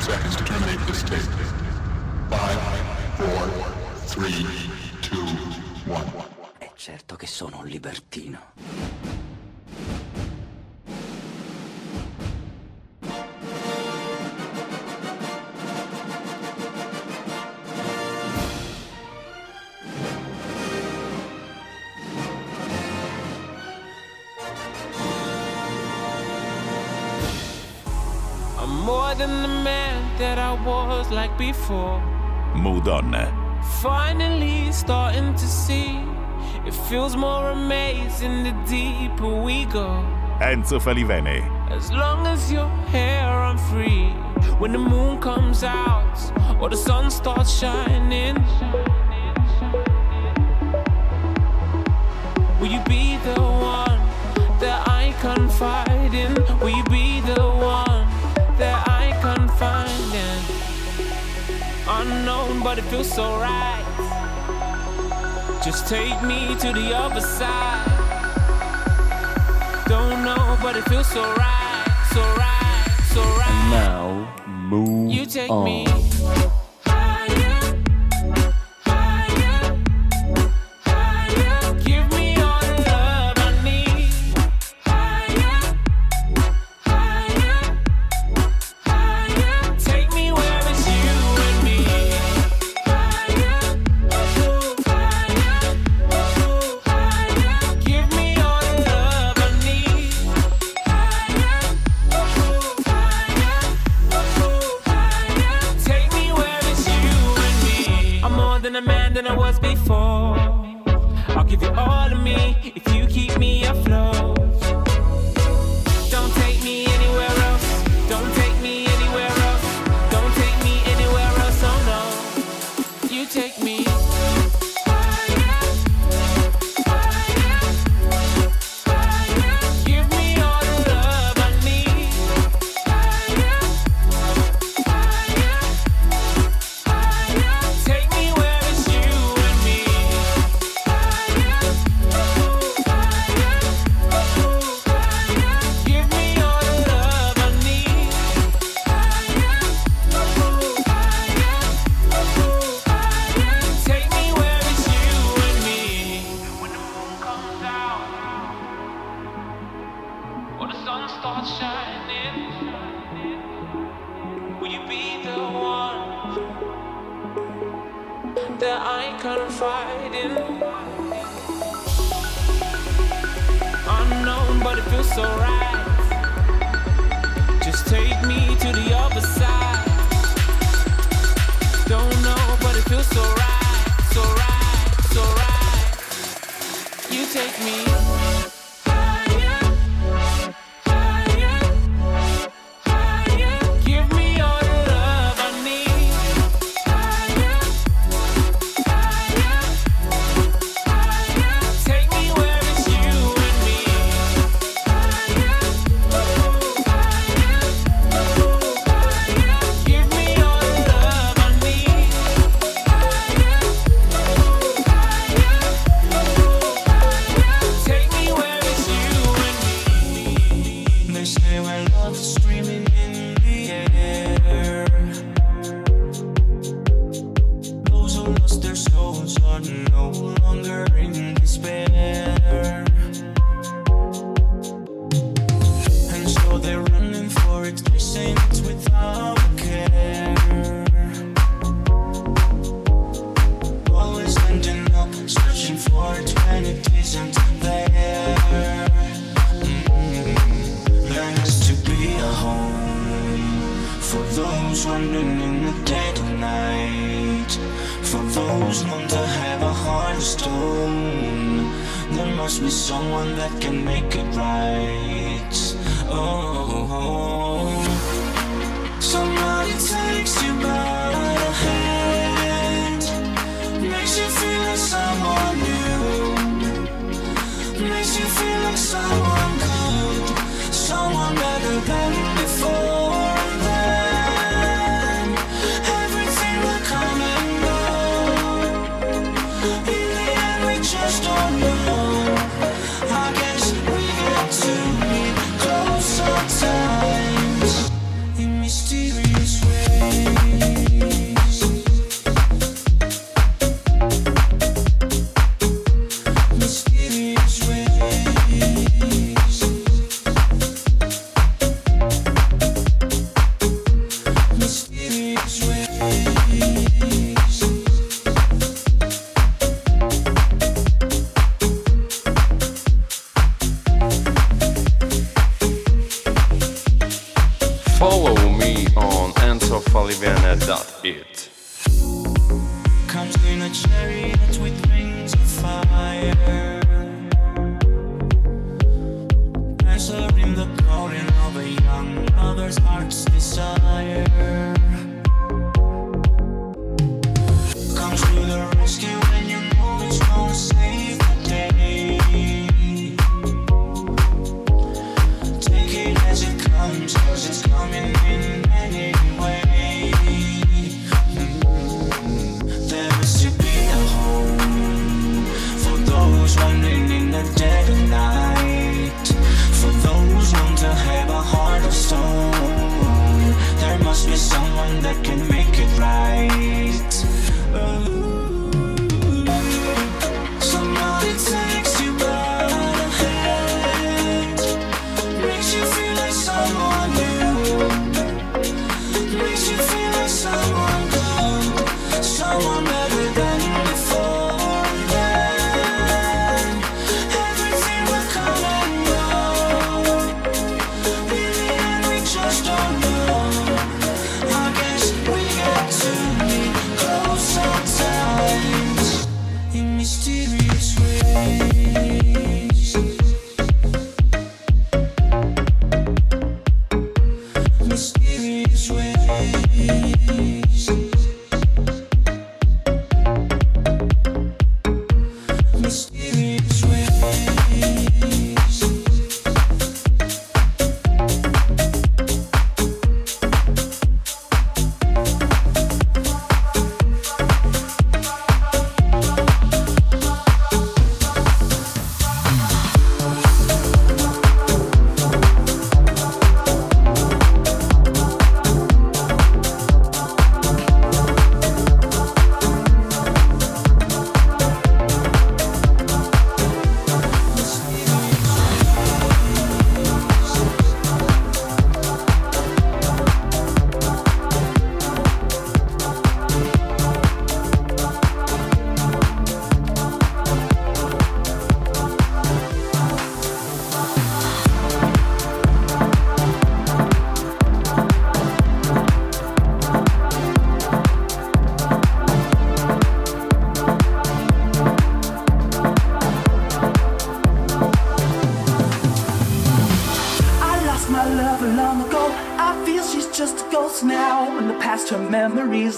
five seconds to terminate this tape. Five, four, three, two, one. È certo che sono un libertino. Like before. On. Finally starting to see. It feels more amazing the deeper we go. Enzo Falivene. As long as you're here, I'm free. When the moon comes out or the sun starts shining, will you be the one that I confide But it feels so right. Just take me to the other side. Don't know, but it feels so right, so right, so right. Now, move You take on. me their souls are no longer in despair. And so they're running for it, chasing it without care. Always ending up searching for it when it isn't there. There has to be a home for those wandering in the dead of night. For those to have a heart of stone, there must be someone that can make it right. Oh, somebody takes you by the hand, makes you feel like someone new. Makes you feel like someone good, someone better than desire.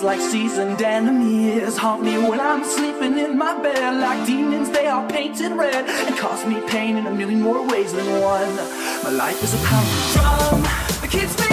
Like seasoned enemies haunt me when I'm sleeping in my bed. Like demons, they are painted red and cause me pain in a million more ways than one. My life is a pound drum that keeps me.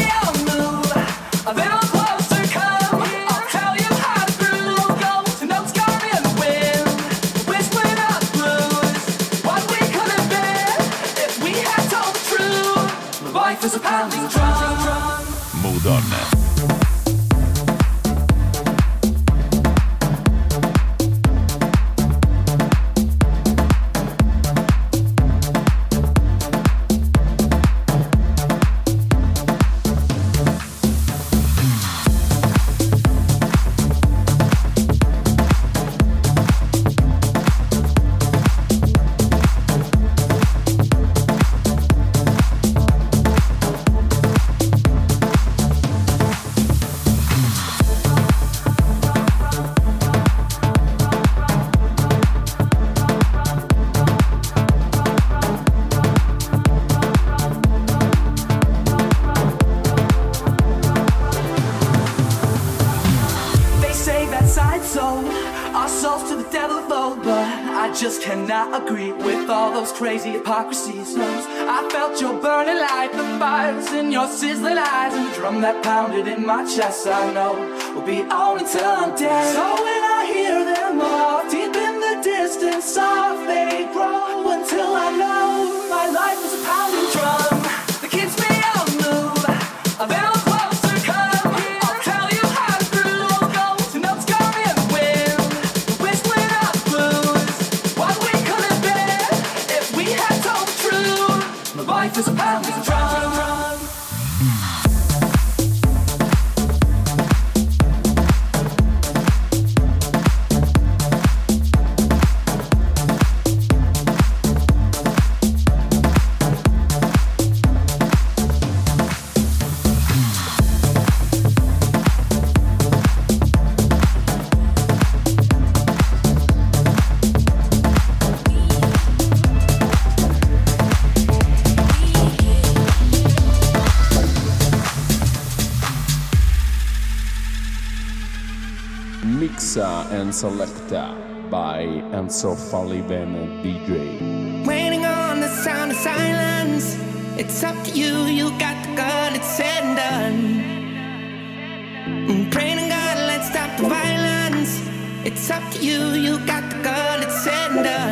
own our souls to the devil of old, but I just cannot agree with all those crazy hypocrisies. I felt your burning light, the fires in your sizzling eyes, and the drum that pounded in my chest. I know will be on until I'm dead. So when I hear them all deep in the distance, soft they grow until I know my life is a pounding. Selector by Enzo Falivene DJ. Waiting on the sound of silence. It's up to you, you got the gun, it's said and done. Mm, praying God, let's stop the violence. It's up to you, you got the gun, it's said and done.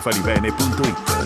cristofalivene.it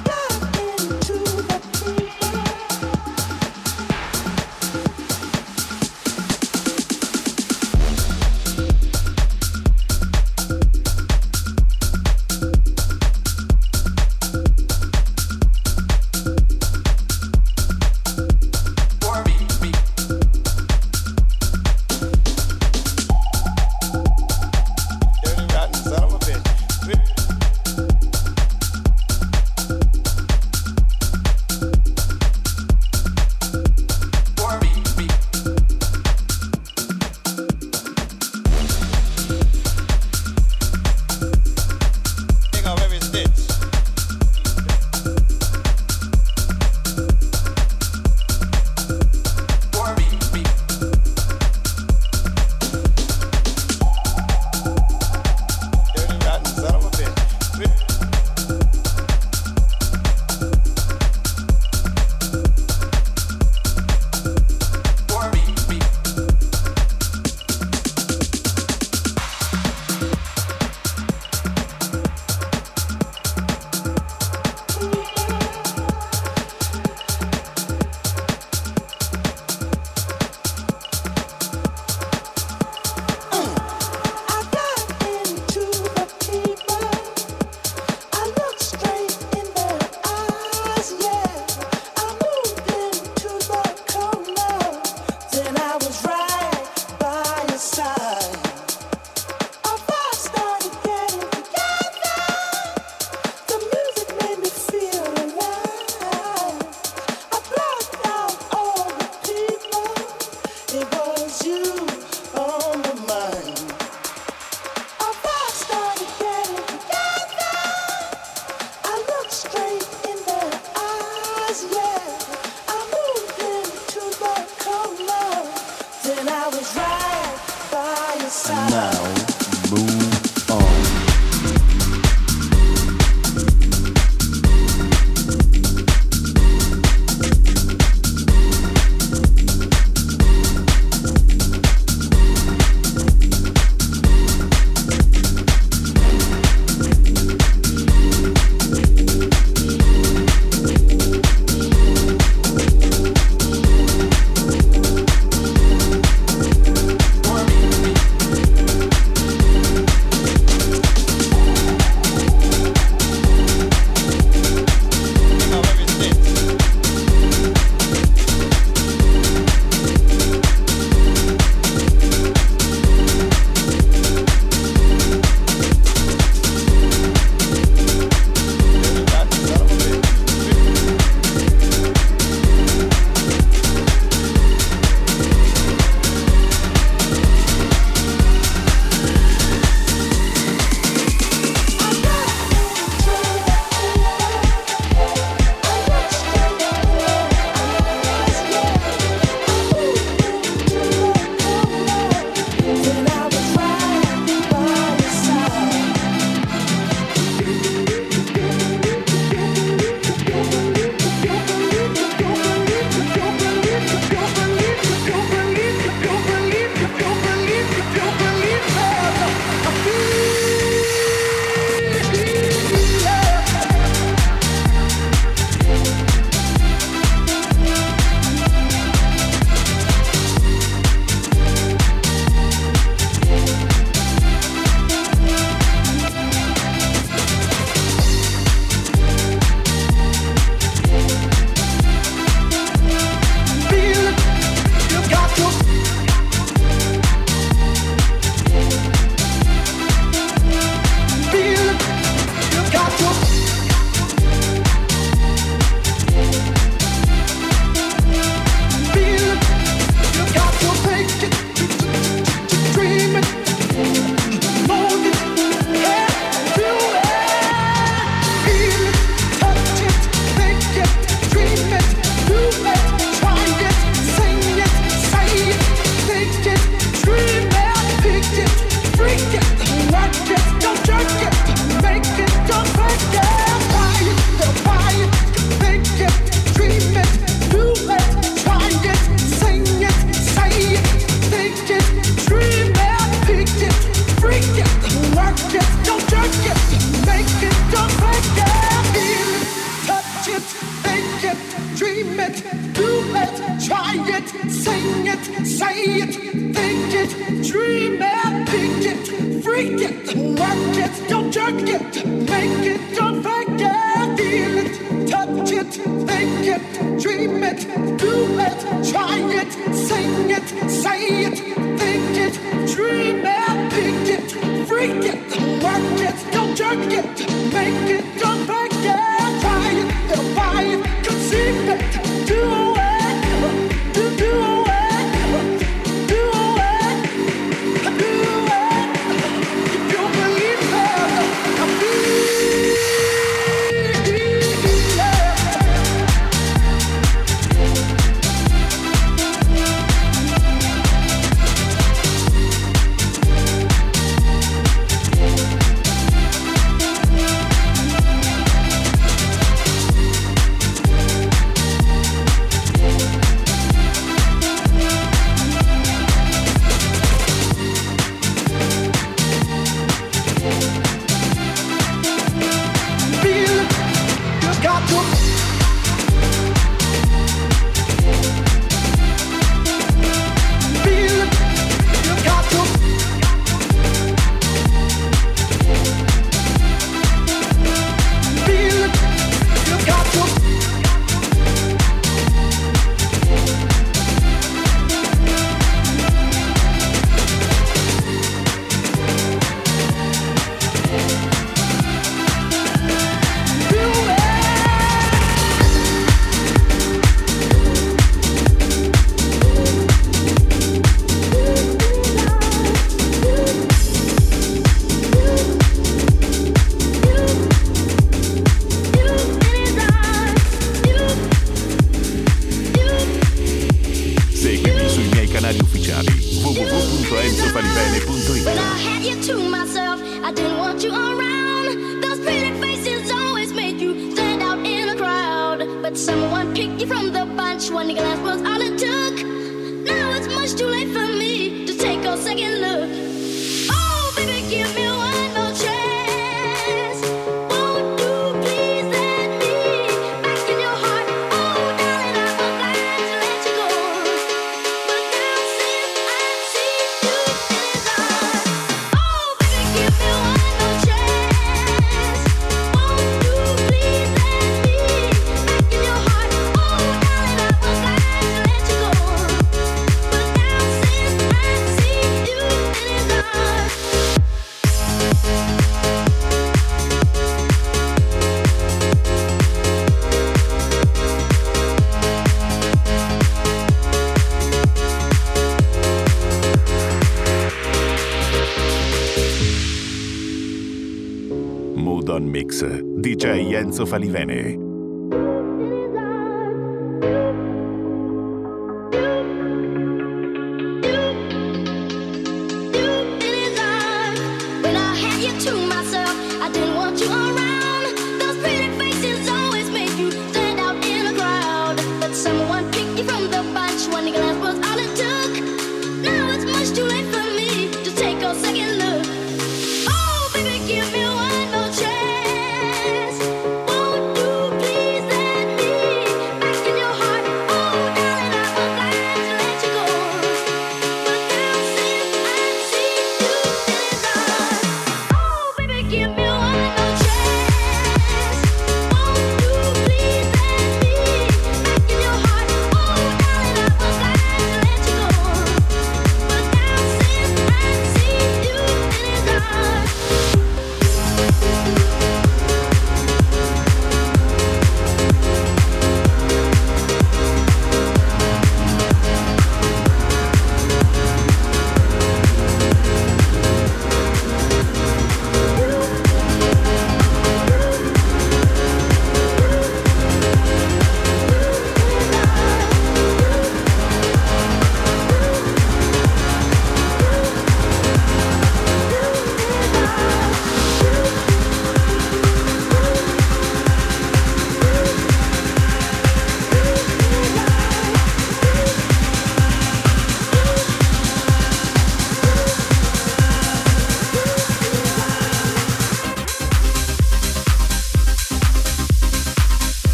Enzo Falivene.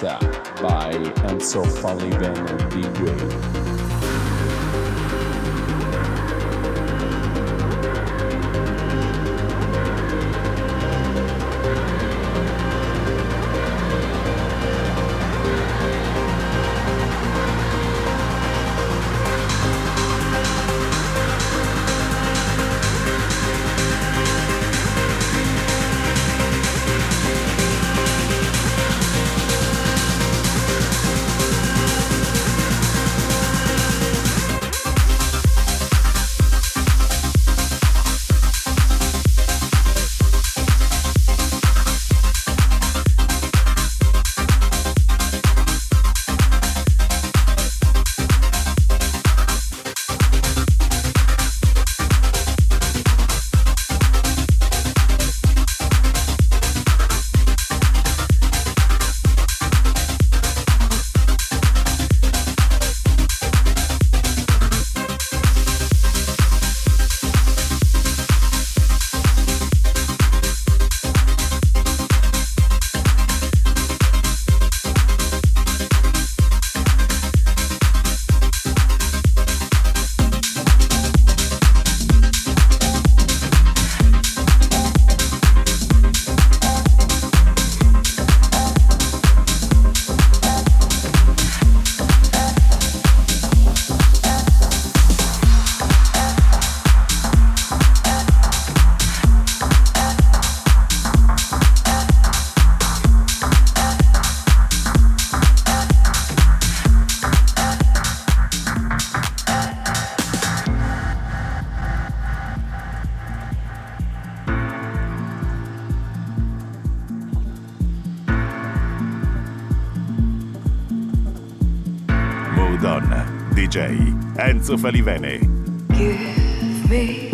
Selecta by Enzo Falivene DJ. Enzo Falivene. Give me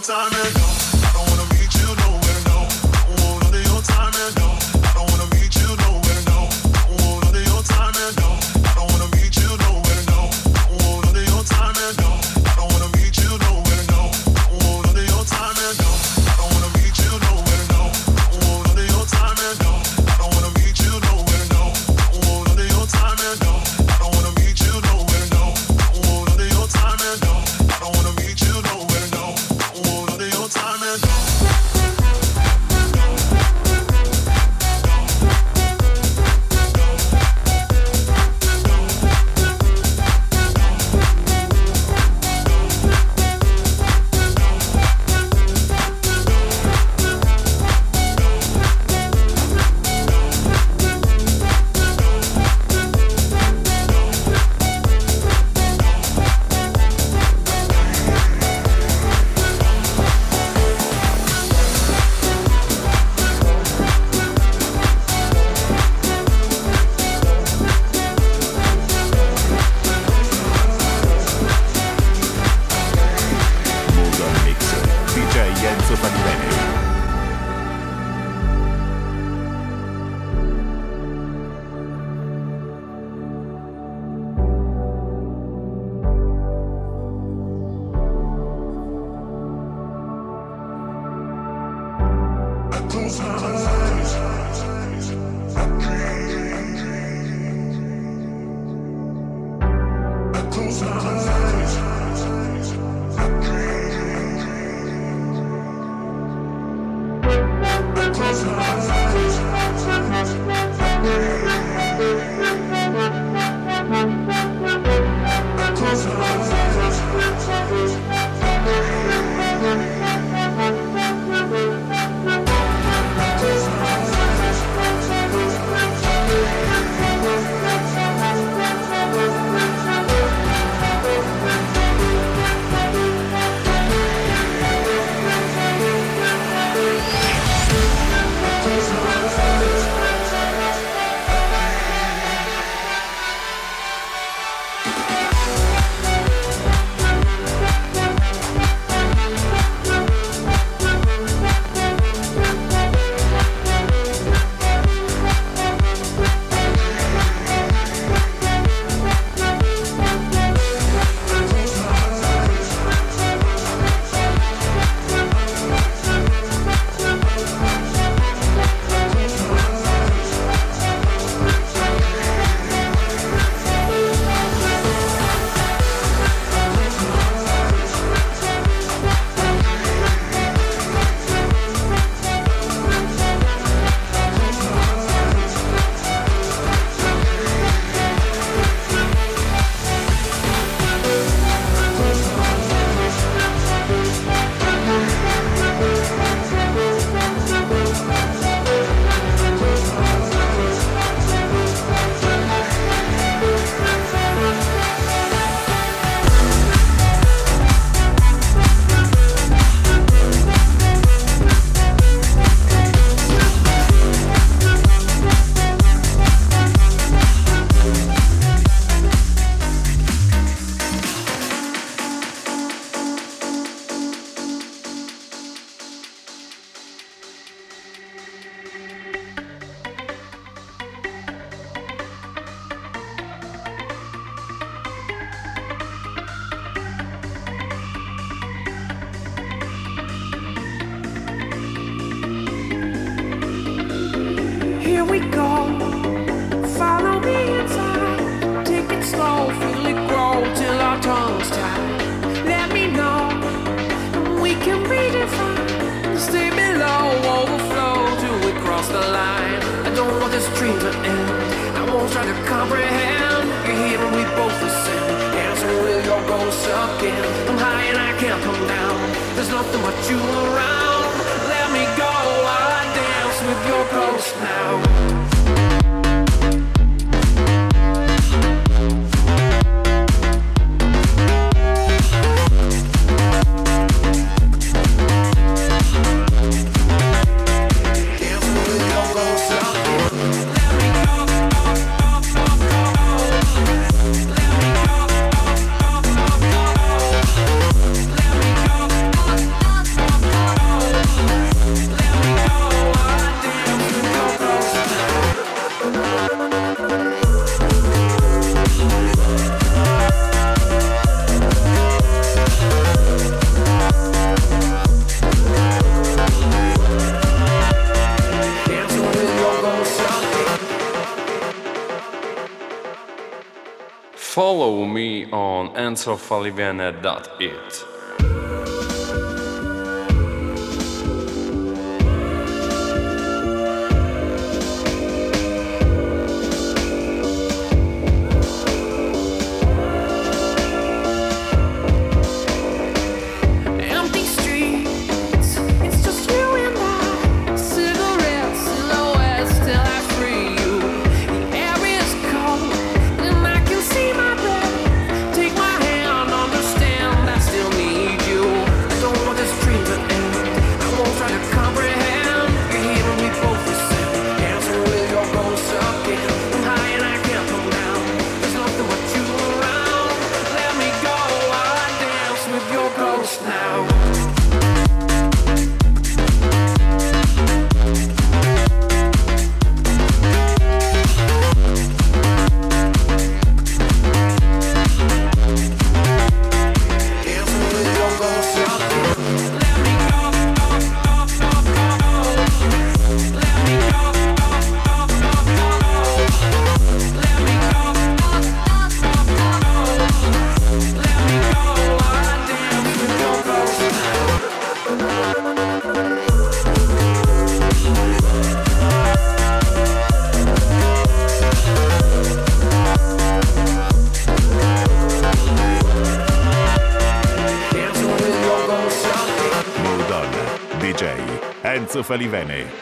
time and Follow on enzofalivene.it.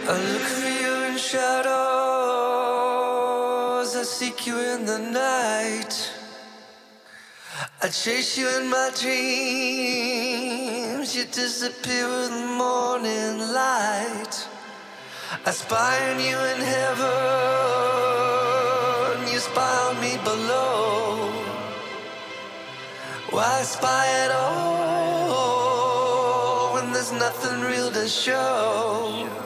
I look for you in shadows, I seek you in the night. I chase you in my dreams, you disappear with the morning light. I spy on you in heaven, you spy on me below. Why spy at show.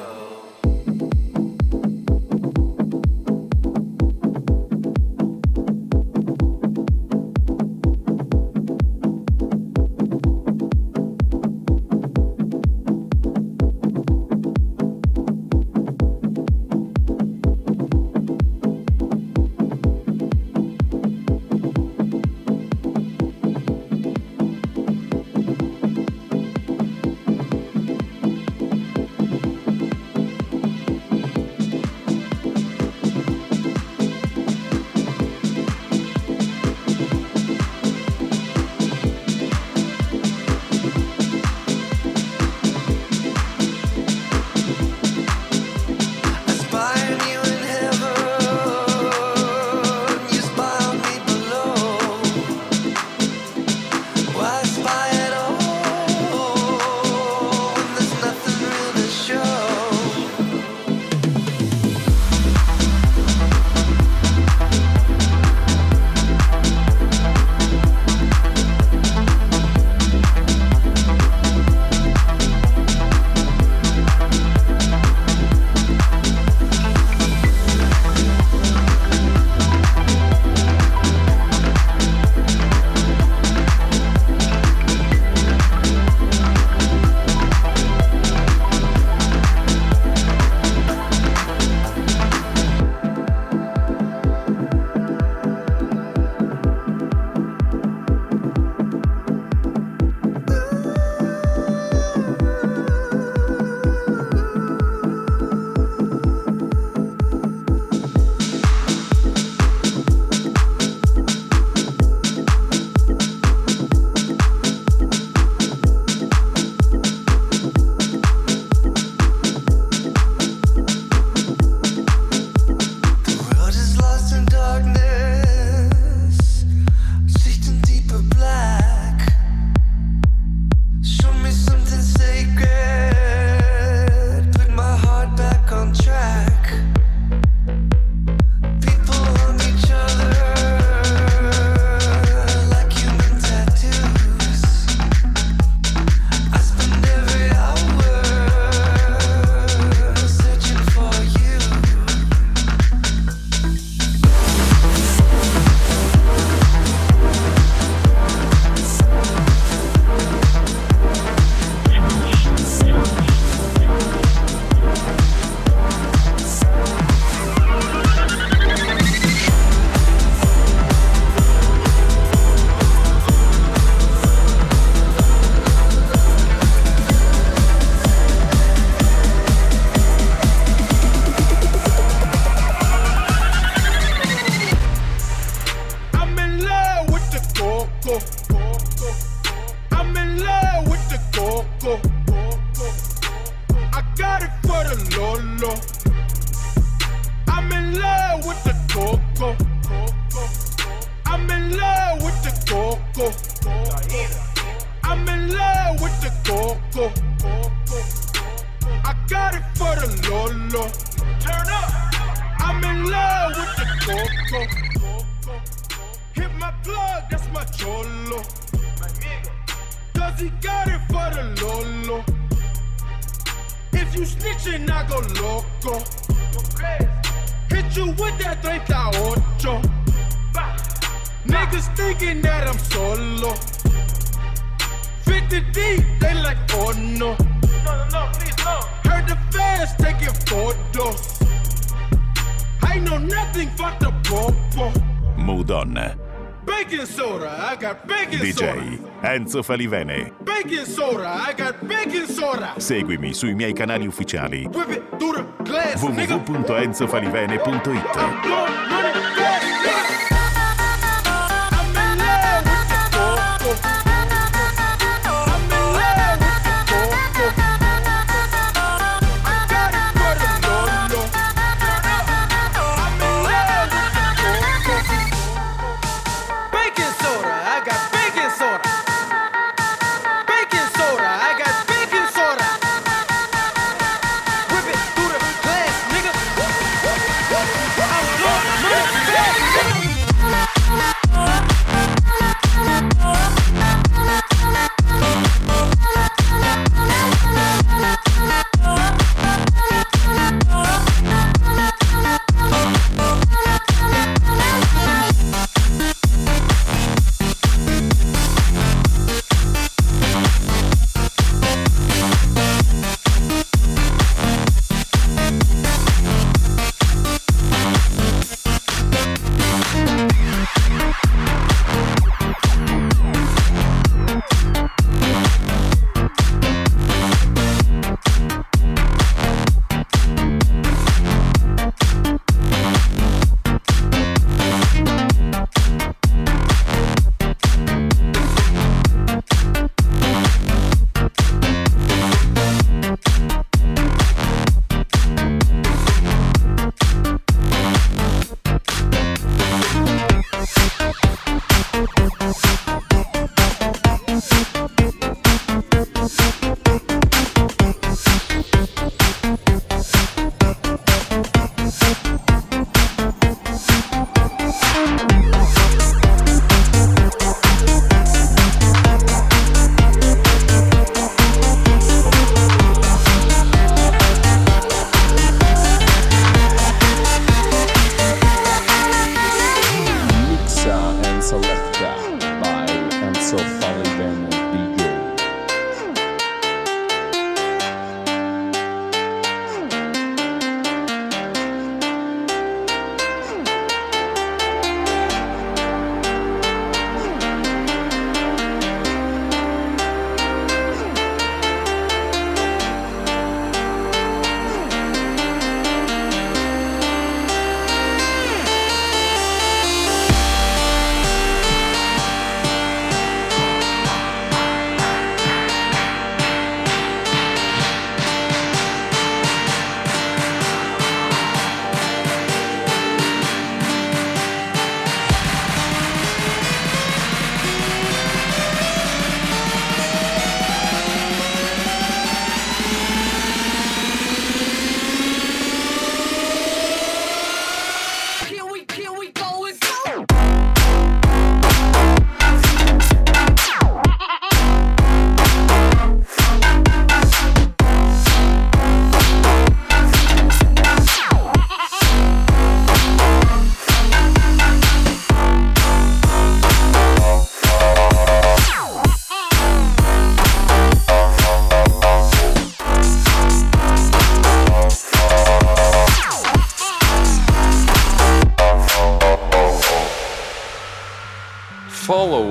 that I'm solo. 50 deep, they like, oh no. No, no, no, please, no. Heard the fans taking photos. I know nothing but the popo. Mood on. Baking soda, I got baking DJ soda. Enzo Falivene. Baking soda, I got baking soda. Seguimi sui miei canali ufficiali. www.enzofalivene.it.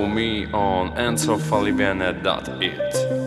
follow me on EnzoFalivene.it.